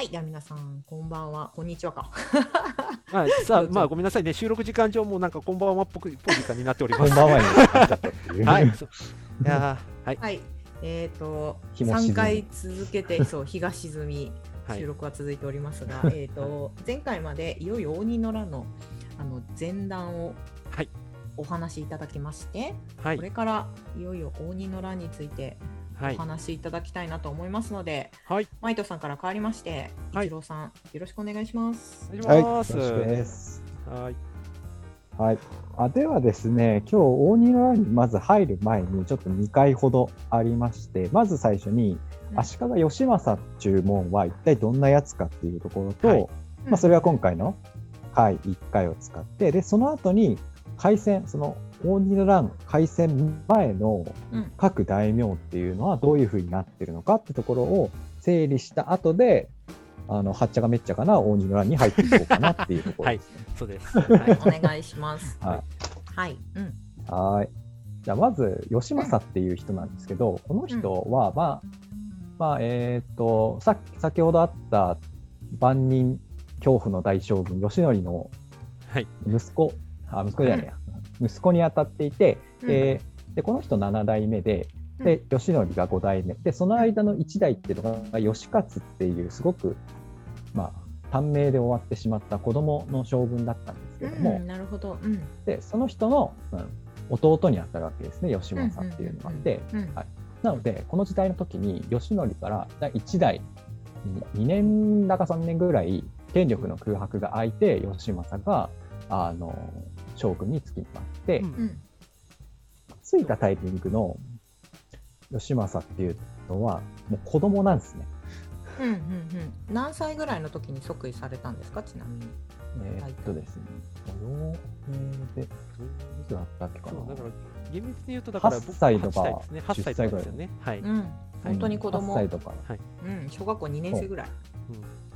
はい、では皆さん、こんばんは、こんにちはか。ま あ、さあ、まあ、ごめんなさいね、収録時間上もなんかこんばんはっぽく、ぽい時間になっております。こんばんはになっちゃったっていう。はい。いやー はい。はい、えっ、と、日も沈み3回続けて、そう、日が沈み、はい収録は続いておりますが、えっと、前回までいよいよ応仁の乱の、あの、前段をはい。お話しいただきまして、はい。これからいよいよ応仁の乱についてはい。お話しいただきたいなと思いますので、はい。マイトさんから変わりまして、はい一郎さん、よろしくお願いします。おはい、願いします。よろしくです。はい。はい。あではですね、今日大仁の乱にまず入る前にちょっと2回ほどありまして、まず最初にうん足利義政注文は一体どんなやつかっていうところと、はいまあ、それは今回の回1回を使って、で、その後に開戦、その大仁の乱開戦前のうん各大名っていうのはどういうふうになってるのかってところを整理した後で、あの、はっちゃかめっちゃかな大仁の乱に入っていこうかなっていうところですね。そうです。はい。お願いします。はいはい。うん。はい。じゃあまず義政っていう人なんですけど、この人はまあ、まあえっ、とさ先ほどあった万人恐怖の大将軍義則のはい。息子、あ息子じゃないや、息子に当たっていて、ででこの人7代目で、で義則が5代目。でその間の1代っていうのが義勝っていうすごくまあ短命で終わってしまった子供の将軍だったんですけども、うん、なるほど。うん。でその人の、うん弟にあたるわけですね義政っていうのがあって、うんうんはい。なのでこの時代の時に義則から第1代2年だか3年ぐらい権力の空白が空いて義政があの将軍につきまして、うんうん。ついたタイミングの義政っていうのはもう子供なんですね。うんうんうん。何歳ぐらいの時に即位されたんですか、ちなみに。えーっとですね、幼えで、いつだったっけかなそう。だから厳密に言うとだから8歳とか8歳ですね。8歳とかですよね。はい。うん。本当に子供。8歳とかうん。小学校2年生ぐらい。うん。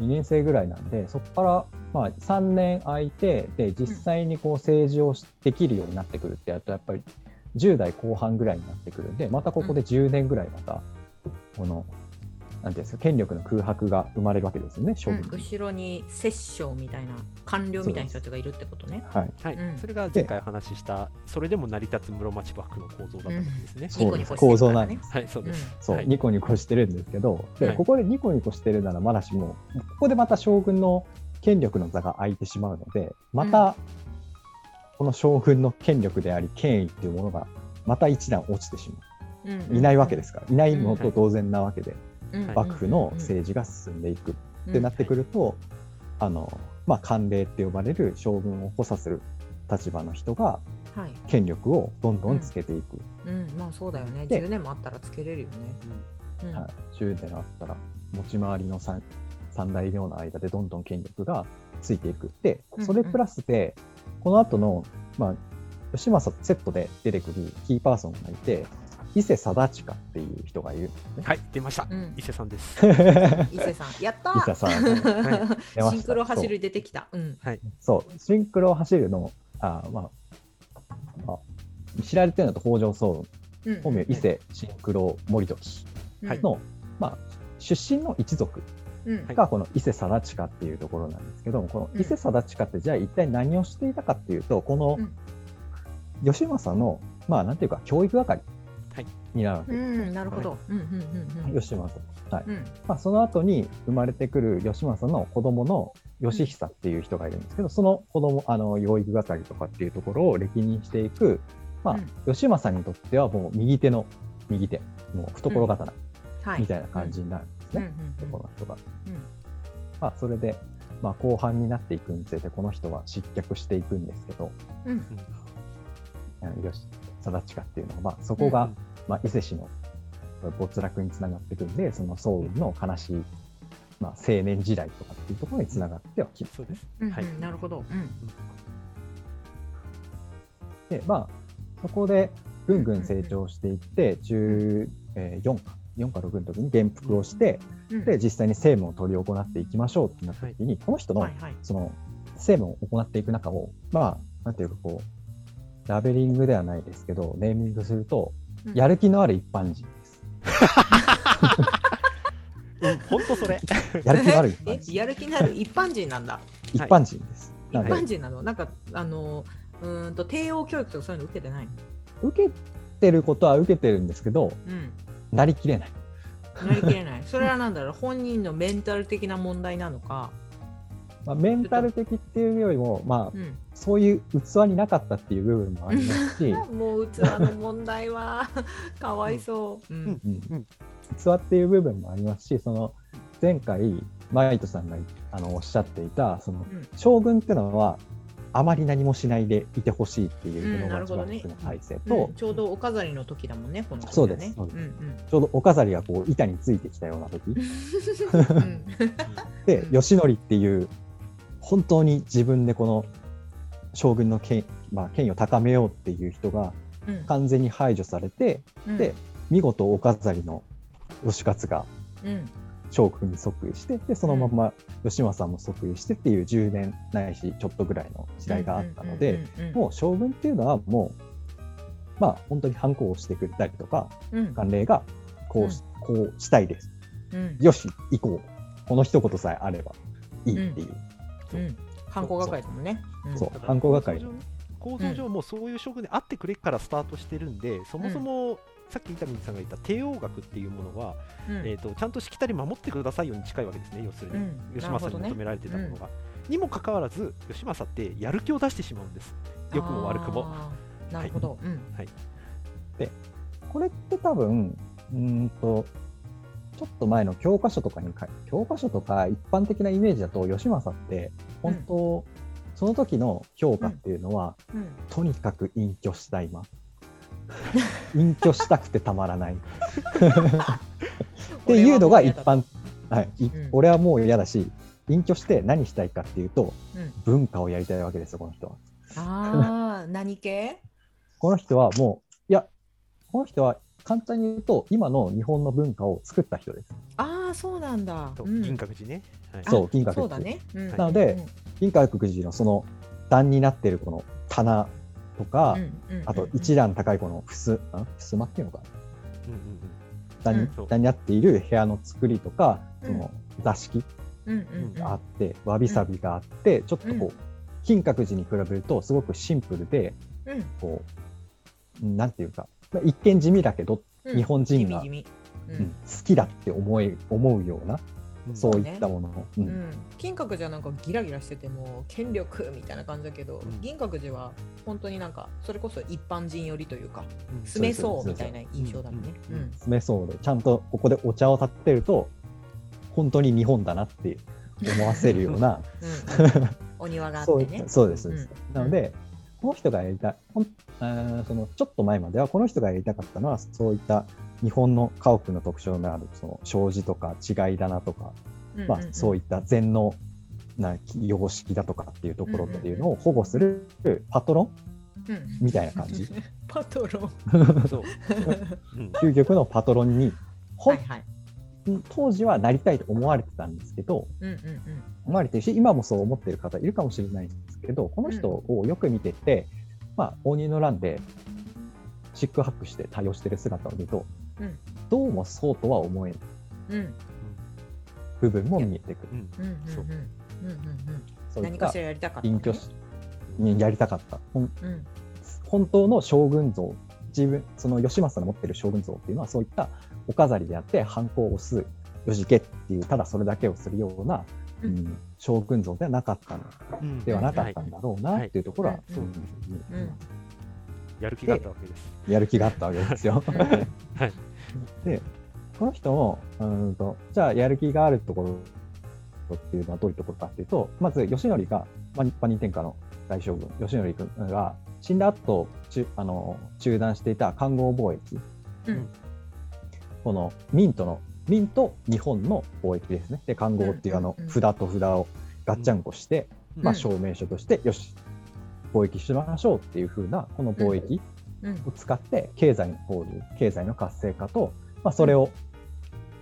2年生ぐらいなんで、そこからまあ3年空いて、で実際にこう政治をしできるようになってくるってやると、やっぱり10代後半ぐらいになってくるんで、またここで10年ぐらいまた、この、なんていうんですか、権力の空白が生まれるわけですよね、将うん。後ろに摂政みたいな官僚みたいな人たちがいるってことね。はい、はいうん。それが前回お話しした、それでも成り立つ室町幕府の構造だったわけですね。構造なんです。はい、そうです。そう、はいニコニコしてるんですけど、ではいここでニコニコしてるならまだしも、ここでまた将軍の権力の座が空いてしまうので、また、この将軍の権力であり、権威っていうものが、また一段落ちてしまう。いないわけですから、いないのと同然なわけで、うん幕府の政治が進んでいくってなってくると、あの、まあ、官令って呼ばれる将軍を補佐する立場の人が。権力をどんどんつけていく。うん。まあそうだよね。で10年もあったらつけれるよね。うんはい、10年あったら持ち回りの 3, 三大名の間でどんどん権力がついていくでうんそれプラスで、この後のまあ義政とセットで出てくるキーパーソンがいて伊勢貞親っていう人がいるんですね。はい、出ました。う。ん。伊勢さんです。伊勢さん、やった伊勢さん。はい。出ました。シンクロ走る出てきた。うん。そう。シンクロを走るのあ、まあまあ、知られてるのだと北条早雲うん。本名伊勢シンクロ森時はい。の、まあ、出身の一族がこの伊勢貞親っていうところなんですけども、この伊勢貞親ってじゃあ一体何をしていたかっていうと、このうん。義政の、まあなんていうか教育係はいになるわけうです。ん、なるほど。義政。はい。うんまあその後に生まれてくる義政の子供の義久っていう人がいるんですけど、その子供、あの、養育係とかっていうところを歴任していく、まあ、うん義政にとってはもう右手の右手、もう懐刀はい。みたいな感じになるんですうんね。うんこの人が。うんまあ、それで、まあ、後半になっていくにつれて、この人は失脚していくんですけど、うんよし、貞親っていうのは、まあ、そこが、うんまあ、伊勢氏の没落につながっていくんで、その宋雲の悲しい、まあ、青年時代とかっていうところにつながってはきます。そうです。うんはいうんなるほど。うんで、まあ、そこでぐんぐん成長していって、14か、4か6の時に元服をして、うんで、実際に政務を執り行っていきましょうってなった時に、この人のはいはい。その政務を行っていく中を、まあ、なんていうかこう、ラベリングではないですけど、ネーミングすると、うんやる気のある一般人です。う本当それ。やる気のある一え般人やる気のある一般人なんだ。一般人です。一なので般人なの？なんか、あの、うーんと、帝王教育とかそういうの受けてないの？受けてることは受けてるんですけどうん。なりきれないなりきれない。それはなんだろう、本人のメンタル的な問題なのか？まあ、メンタル的っていうよりも、まあ、うん。そういう器になかったっていう部分もありますし、もう器の問題は かわいそう。うん。うん。器っていう部分もありますしその前回マイトさんがあのおっしゃっていたそのうん。将軍ってのはあまり何もしないでいてほしいっていううんのがなるほどね。一番僕の体制うとん、ちょうどお飾りの時だもんね、この時そう。です。そうです。んちょうどお飾りがこう板についてきたような時。うん。う んでうん。義則っていう本当に自分でこの将軍の権,、まあ、権威を高めようっていう人がうん。完全に排除されて、うん。で見事お飾りの義勝がうん。将軍に即位してでそのまま義政も即位してっていう10年ないしちょっとぐらいの時代があったので、うんうんうんもう将軍っていうのはもうまあ本当に反抗をしてくれたりとかうん。慣例がこうし,、こうしたいです。うん。よし行こう。この一言さえあればいいっていう、うん犯行係だもんね。うん。そう。だから犯行係。構造上もうそういう将軍であってくれからスタートしてるんで、そもそもさっき伊丹さんが言った帝王学っていうものは、うん。えー、とちゃんとしきたり守ってくださいように近いわけですね要するに、うん。義政に求められてたものが、にもかかわらず義政ってやる気を出してしまうんです。良くも悪くも。なるほど。うん。これって多分うーんとちょっと前の教科書とかに教科書とか一般的なイメージだと義政って本当、その時の評価っていうのは、うん。とにかく隠居したい今隠居したくてたまらない。っていうのが一般、はい。俺はもう嫌だし隠居して何したいかっていうとうん。文化をやりたいわけですよこの人は。ああ、何系？この人はもういやこの人は簡単に言うと今の日本の文化を作った人です。ああ、そうなんだ。とうん。銀閣寺ね、はい。あそう銀閣寺。そうだね。うん。なので銀閣寺のその段になってるこの棚とか、あと一段高いこのふす、んふすまっていうのかな。うんうんうん。段に,、うん。段になっている部屋の作りとか、うん。その座敷うんうんうん。があって、わびさびがあって、ちょっとこう、うん。金閣寺に比べるとすごくシンプルで、うん。こう、なんていうか、まあ一見地味だけど、うん。日本人がうん。好きだって思え思うような、うん。そういったもの。を、ううん。ん金閣寺はなんかギラギラしてても権力みたいな感じだけど、ん。銀閣寺は本当になんかそれこそ一般人寄りというかうん。住めそうみたいな印象だもん。ね。住めそうで、ちゃんとここでお茶を立てると、本当に日本だなって思わせるような、お庭があっ そうてね。そうです、そうです。うん。なので、この人がやりたい、ほんあーそのちょっと前までは、この人がやりたかったのは、そういった日本の家屋の特徴のある、その障子とか違い棚とか、まあ、そういっった禅のな様式だとかっていうところっていうのを保護するパトロンた、うんみたいな感じ。パトロン。究極のパトロンに、はいはい。当時はなりたいと思われてたんですけど、うんうん思われてるし、今もそう思ってる方いるかもしれないんですけど、この人をよく見てて、まあ、応仁の乱で、シックハックして対応してる姿を見ると、うんどうもそうとは思えないうんうん部分も見えてくる。うんうんうんうんそういった何かしらやりたかったのね。隠居しにやりたかった。うん本当の将軍像、自分、その義政の持ってる将軍像っていうのは、そういったお飾りであって、反抗を押す、よしけっていう、ただそれだけをするような、ううんん、将軍像ではなかったのうん。ではなかったんだろうなっていうところは、うんそううん。うん。やる気があったわけです。やる気があったわけですよ。うんはい。で、この人も、うーんと、じゃあやる気があるところっていうのはどういうところかっていうと、まず、義則が、まあ、日本天下の大将軍、義則君が死んだ後、中あの中断していた環合貿易、うんこの明との、明と日本の貿易ですね。で、環合っていうあの札と札をガッチャンコして、うん。まあ、うん証明書として、よし、貿易しましょうっていうふうな、この貿易うん。を使って、経済の交流、経済の活性化と、まあ、それを、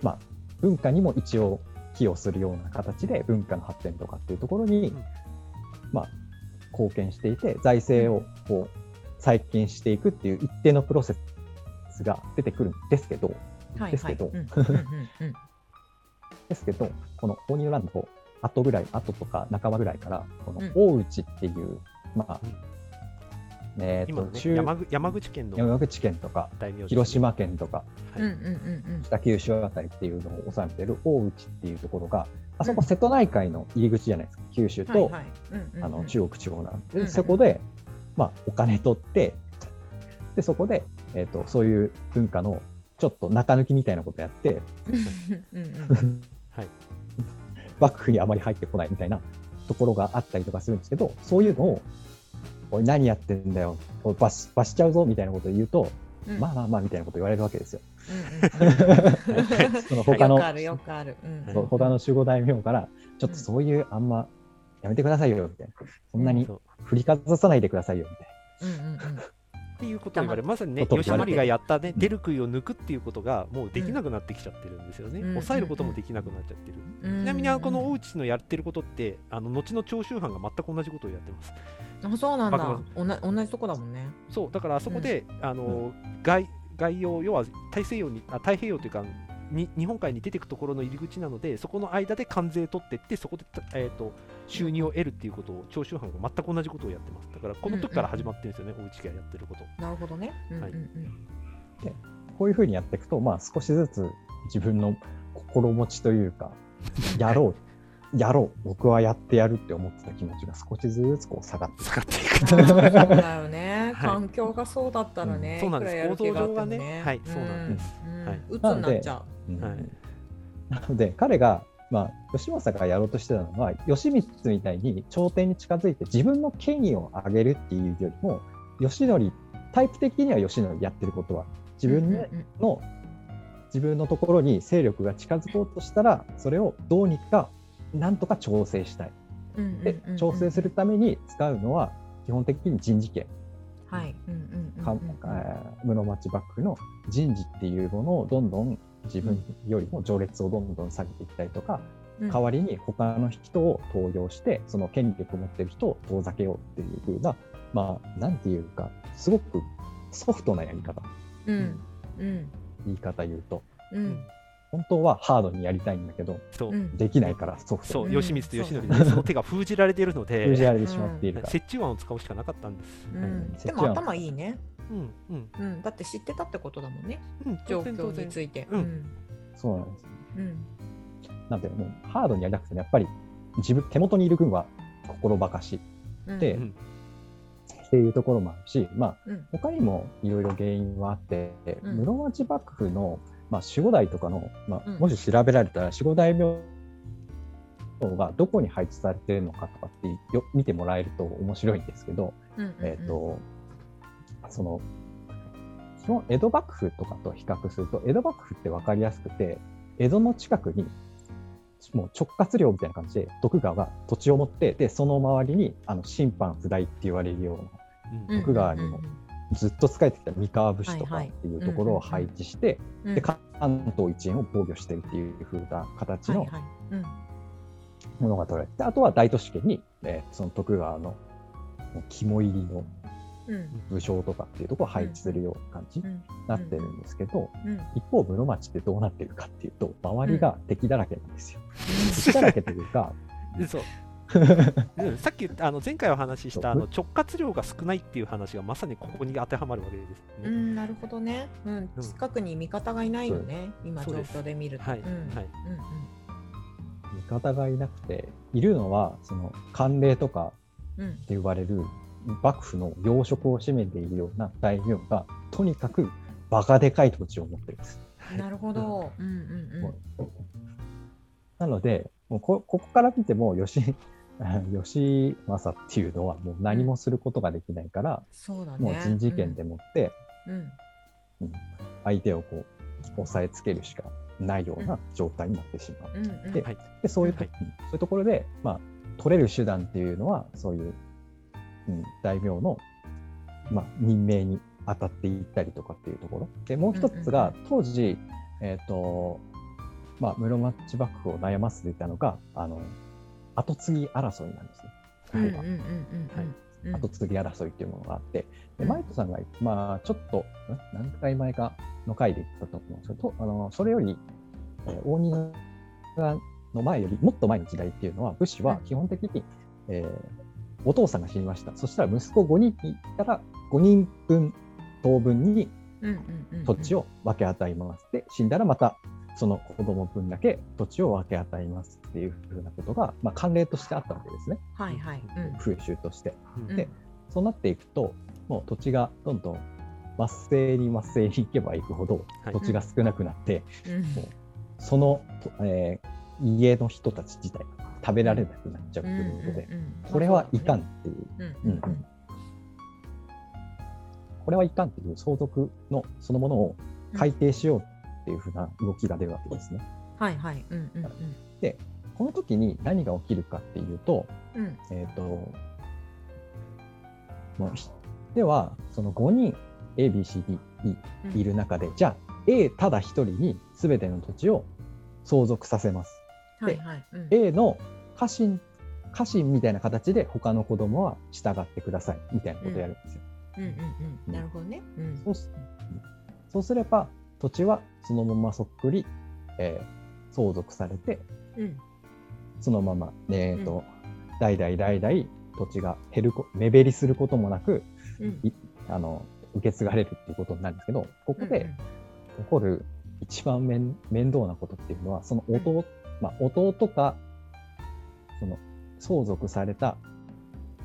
まあ、文化にも一応寄与するような形で、文化の発展とかっていうところに、うん。まあ、貢献していて、財政をこう再建していくっていう一定のプロセスが出てくるんですけど、はいですけど。ですけど、この大仁ランド後ぐらい、後とか半ばぐらいから、このうん。大内っていう、まあうん、えっ、今と、中のね山口山口県の山口県とか、広島県とか、はい。うんうんうん北九州あたりっていうのを収めてる大内っていうところが、あそこ瀬戸内海の入り口じゃないですか、九州うん。と、中国地方なんで、うんうん。そこで、まあ、お金取って、でそこで、えー、とそういう文化のちょっと中抜きみたいなことやって、はい。幕府にあまり入ってこないみたいなところがあったりとかするんですけど、そういうのを、おい、何やってんだよ、罰し罰しちゃうぞみたいなことを言うと、うん。まあまあまあみたいなこと言われるわけですよ。その他の他の守護大名から、ちょっとそういうあんまやめてくださいよみたいな、そんなに振りかざさないでくださいよみたいな。うんうんうんっていうことを言われまさにね吉言われて典がやったねうん出る杭を抜くっていうことがもうできなくなってきちゃってるんですよね、うん。抑えることもできなくなっちゃってる、うん。ちなみにこの大内のやってることってあの後の長州藩が全く同じことをやってます。あそうなんだ。幕おな同じとこだもんね。そうだからあそこで、あの外外洋要は大西洋にあ太平洋というかに日本海に出てくところの入り口なのでそこの間で関税取ってってそこで、えー、と収入を得るっていうことを長州藩が全く同じことをやってます。だからこの時から始まってるんですよね、大内がやってること。なるほどね。うんうんはい。うんこういうふうにやっていくと、まあ、少しずつ自分の心持ちというか、やろう、やろう、僕はやってやるって思ってた気持ちが少しずつこう下がってい使っていく。そうだよね。はい。環境がそうだったらね。そうなんです。上がね。はい。そうなんです。うになっちゃく、うん。はいなので、彼が、まあ、義政がやろうとしてたのは、義満みたいに朝廷に近づいて自分の権威を上げるっていうよりも、義則、タイプ的には義則やってることは、自う。分のの自分のところに勢力が近づこうとしたらそれをどうにかなんとか調整したい。うんうんうんでうん。調整するために使うのは基本的に人事権、はい。うんうん室町幕府の人事っていうものをどんどん自分よりも序列をどんどん下げていったりとか、うん。代わりに他の人を登用してその権力を持ってる人を遠ざけようっていう風なまあなんていうかすごくソフトなやり方。うん。うん。言い方言うと。うん本当はハードにやりたいんだけどそう、うん。できないからソフト。そう、うん吉光と吉そう。典で、その手が封じられているので、封じられてしまっているから、折衷案を使うしかなかったんです。ううん。んでも頭いいね。うん、うん、うん。だって知ってたってことだもんね。うん、状。況について。うん。そうなんですうん。なんでもうハードにやりたくてもやっぱり自分手元にいる軍は心ばかし。うん。でうん。っていうところもあるし、まあ、うん。他にもいろいろ原因はあって、うん。室町幕府の、まあ、守護代とかの、まあうん。もし調べられたら守護大名がどこに配置されているのかとかってよ見てもらえると面白いんですけど、うんうんえっ、とその基本江戸幕府とかと比較すると江戸幕府って分かりやすくて江戸の近くにもう直轄領みたいな感じで徳川が土地を持ってでその周りにあの審判不代って言われるようなうん。徳川にもずっと仕えてきた三河武士とかっていうところを配置して、うんで関東一円を防御してるっていう風な形のものが取られて、あとは大都市圏に、えーその徳川の肝入りのうん。武将とかっていうところを配置するような感じにうん。なってるんですけど、うん。一方室町ってどうなってるかっていうと周りが敵だらけなんですよ。敵だらけというか そう うんさっきあの前回お話ししたあの直轄量が少ないっていう話がまさにここに当てはまるわけですね。うん、なるほどね。うん、うん近くに味方がいないよね。今状そうです況で見ると。はいうんはい味方がいなくているのはその慣例とかって言われる幕府の要職を占めているような大名がとにかくバカでかい土地を持ってるんです。うん。なるほど。うんうんもうなのでもうこここから見ても吉 吉政っていうのはもう何もすることができないから、そうだね。もう人事権でもってうん。相手をこう押さえつけるしかないような状態になってしまう。うんうんうん。でそういうと、はいうんそういうところで、まあ、取れる手段っていうのはそういう、うん、大名の、まあ、任命に当たっていったりとかっていうところでもう一つが、当時、えーとまあ、室町幕府を悩ませていたのがあの後継ぎ争いなんですね。い。後継ぎ争いっていうものがあって、でうん。マイトさんが、まあ、ちょっとん？何回前かの回で言ったと思うんですけど、とあのそれより、えー大仁画の前よりもっと前の時代っていうのは武士は基本的に、えーお父さんが死にました。そしたら息子5人いたら5人分当分に土地を分け与えます。で死んだらまたその子供分だけ土地を分け与えますっていうふうなことが、まあ、慣例としてあったわけですね。はいはい。うん。風習として。うん。うんでそうなっていくともう土地がどんどん末世に末世に行けば行くほどはい。土地が少なくなって、うん。その、とえー家の人たち自体が食べられなくなっちゃうということで、うんうんうんこれはいかんっていう、うんううん。んうん。これはいかんっていう相続のそのものを改定しようっていうふうな動きが出るわけですね。はいはい。うんうんこの時に何が起きるかっていうと、うんうんえっ、と、もうひでは、その5人 A、B、C、D、E いる中で、じゃあ A ただ一人に全ての土地を相続させます。はいはい。うん A の家臣、家臣みたいな形で他の子供は従ってくださいみたいなことをやるんですよ。うんうんうん。なるほどね。うんそうすそうすれば土地はそのままそっくり、えー相続されて、うんそのまま、えーと代々代々土地が減るこ目減りすることもなくうんいあの受け継がれるっていうことになるんですけどここで起こる一番面面倒なことっていうのはその弟,、まあ、弟かその相続された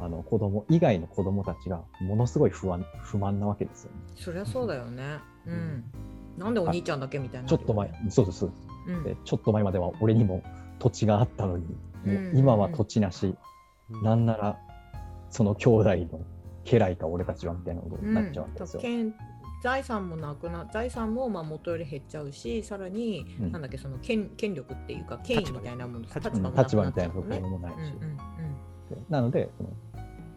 あの子供以外の子供たちがものすごい不安不満なわけですよね。そりゃそうだよね。うん。なんでお兄ちゃんだけみたいな。ちょっと前、そうですそうん。でちょっと前までは俺にも土地があったのに、もううん今は土地なし、うん。なんならその兄弟の家来か俺たちはみたいなことになっちゃうわけですよ。権財産もなくな財産もまあ元より減っちゃうしさらに、うん。なんだっけその権権力っていうか権威みたいなもの立場。みたいなところもないし、うんうんなのでその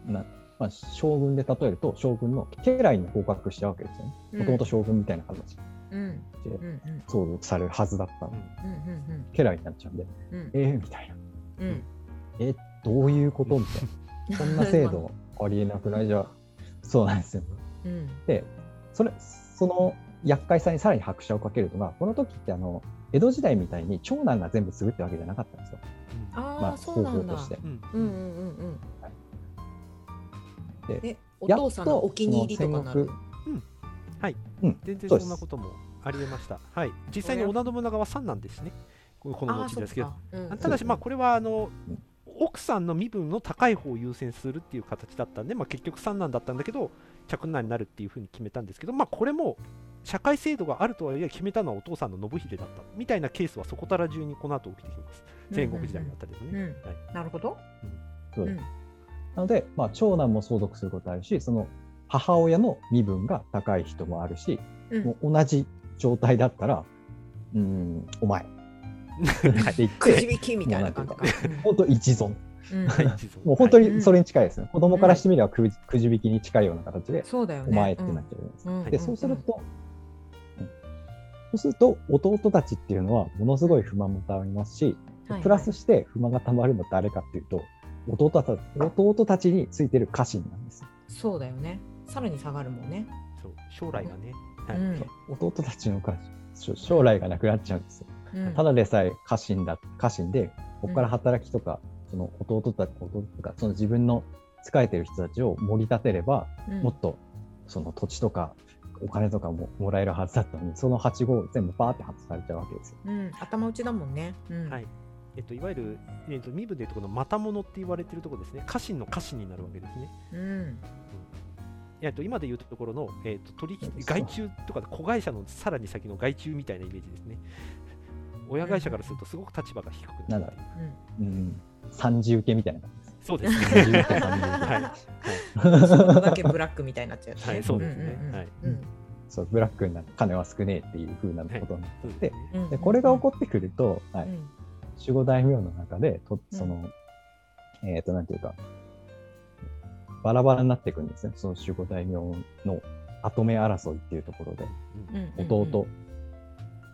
な、まあ、将軍で例えると将軍の家来に合格しちゃうわけですよね。うん。もともと将軍みたいな形うん。うんでうんうん。相続されるはずだったの。に、うんうん家来になっちゃうんで、うん。うんえー、みたいな。うん。えどういうことみたいな。そんな制度ありえなくない？じゃそうなんですよ。うん。で、それ、その厄介さにさらに拍車をかけるのが、この時ってあの、江戸時代みたいに長男が全部継ぐってわけじゃなかったんですよ。ああ、まあ、方そうなんだ。法として。うん。うんうんうんうん。でえおやっと父さんのお気に入りとかなる？はい、うん。全然そんなこともありえました。はい、実際に織田信長は三男ですね。このこのああそう後ですけど。か、うん。ただし、まあ、これはあのうん。奥さんの身分の高い方を優先するっていう形だったんで、まあ、結局三男だったんだけど、嫡男になるっていうふうに決めたんですけど、まあ、これも社会制度があるとはいえ、決めたのはお父さんの信秀だったみたいなケースはそこたら中にこの後起きてきます。戦国時代のあたりでもね。うん。はい。なるほど。そうです。うん。なので、まあ、長男も相続することあるし、その母親の身分が高い人もあるし、うん。もう同じ状態だったら、うーん、お前。って言っくじて、引きみたいな感じか。本当一存。もう本当はいにそれに近いですね。子供からしてみればくじくじ引きに近いような形で、そうだよね。お前ってなっちゃうんです。うん。で、そうすると、うん。そうすると、弟たちっていうのはものすごい不満もたまりますし、はいプラスして不満がたまるのは誰かっていうと、弟た弟たちについてる家臣なんです。そうだよねさらに下がるもんね。そう将来がね、はい。うん弟たちの将来がなくなっちゃうんですよ。うん。ただでさえ家臣だ家臣で、ここから働きとか、その弟たち、弟とか、その自分の仕えてる人たちを盛り立てれば、うん。もっとその土地とかお金とかももらえるはずだったのに、その8号全部バーって外されちゃうわけですよ。うん。頭打ちだもんね。うん。はい。えっと、いわゆる、えっと、身分でいうところのまたものって言われてるところですね、家臣の家臣になるわけですね。うんえっと、今でいうところの、えっと、取引外注とか子会社のさらに先の外注みたいなイメージですね。親会社からするとすごく立場が低くなる。う。うん。うん、三次受けみたいな感じです。そうです三次ね。受け、三次受け。はい。そこだけブラックみたいになっちゃうねはい。そうですね。はい。うん。そう、ブラックになって金は少ねえっていう風なことになってて、そうでこれが起こってくると、はい、うん。守護大名の中で、とうん。その、えっ、と、なんていうか、バラバラになっていくんですね。その守護大名の後目争いっていうところで、うん弟、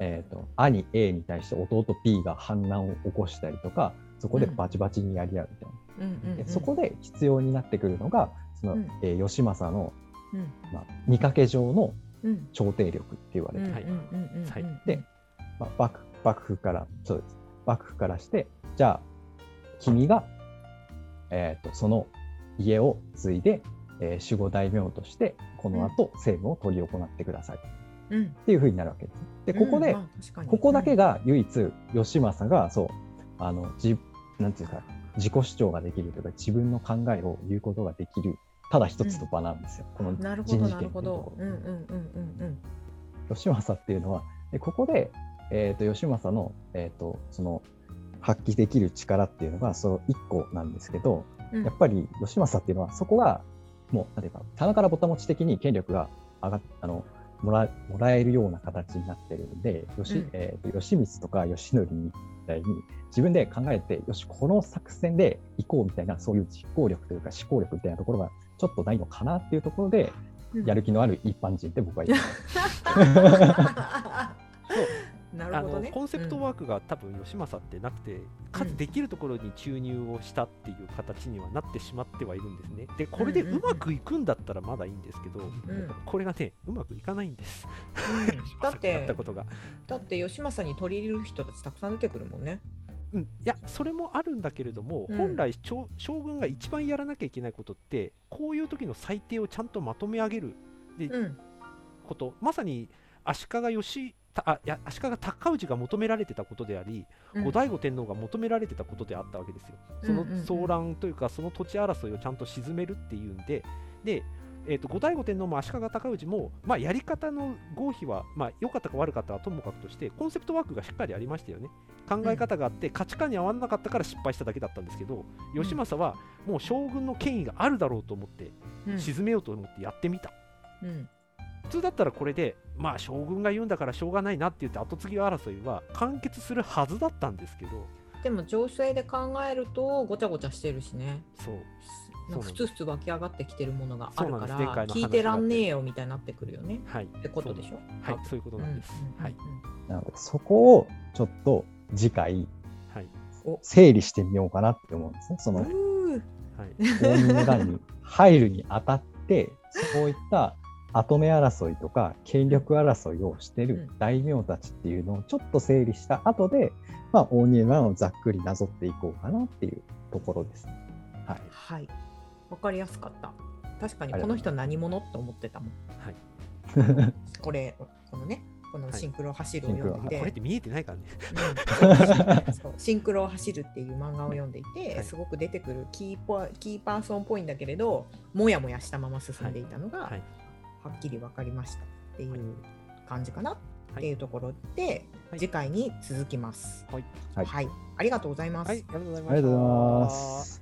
えっ、と、兄 A に対して弟 B が反乱を起こしたりとか、そこでバチバチにやり合うみたいな。うんうんうん。でそこで必要になってくるのが、その、うん。えー義政の、うん。まあ、見かけ上のうん。調停力って言われて。る、でまあ、幕幕府からそうです。幕府からしてじゃあ君が、えー、とその家を継いで、えー守護大名としてこの後政務を執り行ってください。っうん。ていうふうになるわけです。でここで、うんここだけが唯一義政がそうあのじなんていうか自己主張ができるというか自分の考えを言うことができるただ一つの場なんですよ、このうんなるほ人事権っていうところ。義政っていうのはでここで、えー、と義政の,、えー、とその発揮できる力っていうのがその1個なんですけど、うん。やっぱり義政っていうのはそこがもうなんていうか棚からぼた持ち的に権力が上がっあのもらもらえるような形になってるんで義,、うん。えー、と義満とか義則みたいに自分で考えてよしこの作戦で行こうみたいなそういう実行力というか思考力みたいなところがちょっとないのかなっていうところでうん。やる気のある一般人って僕は言います。あなるほどね。のコンセプトワークが多分義政ってなくて、かつできるところに注入をしたっていう形にはなってしまってはいるんですね。で、これでうんうんううんまくいくんだったらまだいいんですけど、んこれがね、うまくいかないんです。うんだっ義政がやったてことが。だって 義政に取り入れる人たちたくさん出てくるもんね。うん、いやそれもあるんだけれども、うん本来将将軍が一番やらなきゃいけないことってこういう時の裁定をちゃんとまとめ上げるうんことまさに足利義たあいや足利尊氏が求められてたことであり、うん後醍醐天皇が求められてたことであったわけですよ。その騒乱というか、その土地争いをちゃんと鎮めるっていうんで、で、えー、と後醍醐天皇も足利尊氏も、まあ、やり方の合否は、まあ、良かったか悪かったかともかくとして、コンセプトワークがしっかりありましたよね。考え方があって、価値観に合わなかったから失敗しただけだったんですけど、義政はもう将軍の権威があるだろうと思って、うん鎮めようと思ってやってみた。うん普通だったらこれで、まあ将軍が言うんだからしょうがないなって言って後継ぎ争いは完結するはずだったんですけど、でも情勢で考えるとごちゃごちゃしてるしね。そう、ふつふつ湧き上がってきてるものがあるから聞いてらんねえよみたいになってくるよね。はい。ってことでしょ？はい、そういうことなんです。はい。なのでそこをちょっと次回はい。整理してみようかなって思うんですね。そのうーはい。応仁の乱に入るにあたってそういった跡目争いとか権力争いをしてる大名たちっていうのをちょっと整理した後で、まあ、応仁の乱をざっくりなぞっていこうかなっていうところです。はい、はい。わかりやすかった。確かにこの人何者って思ってたもん。はい。これ、このね、このはいシンクロ走るを読んでいて、これって見えてないからね。うんそう シンクロ走るっていう漫画を読んでいて、はいすごく出てくるキーパーキーパーソンっぽいんだけれどもやもやしたまま進んでいたのが、はい。はっきり分かりましたっていう感じかなっはいていうところで、はい次回に続きます。はい。はいありがとうございます。ありがとうございます。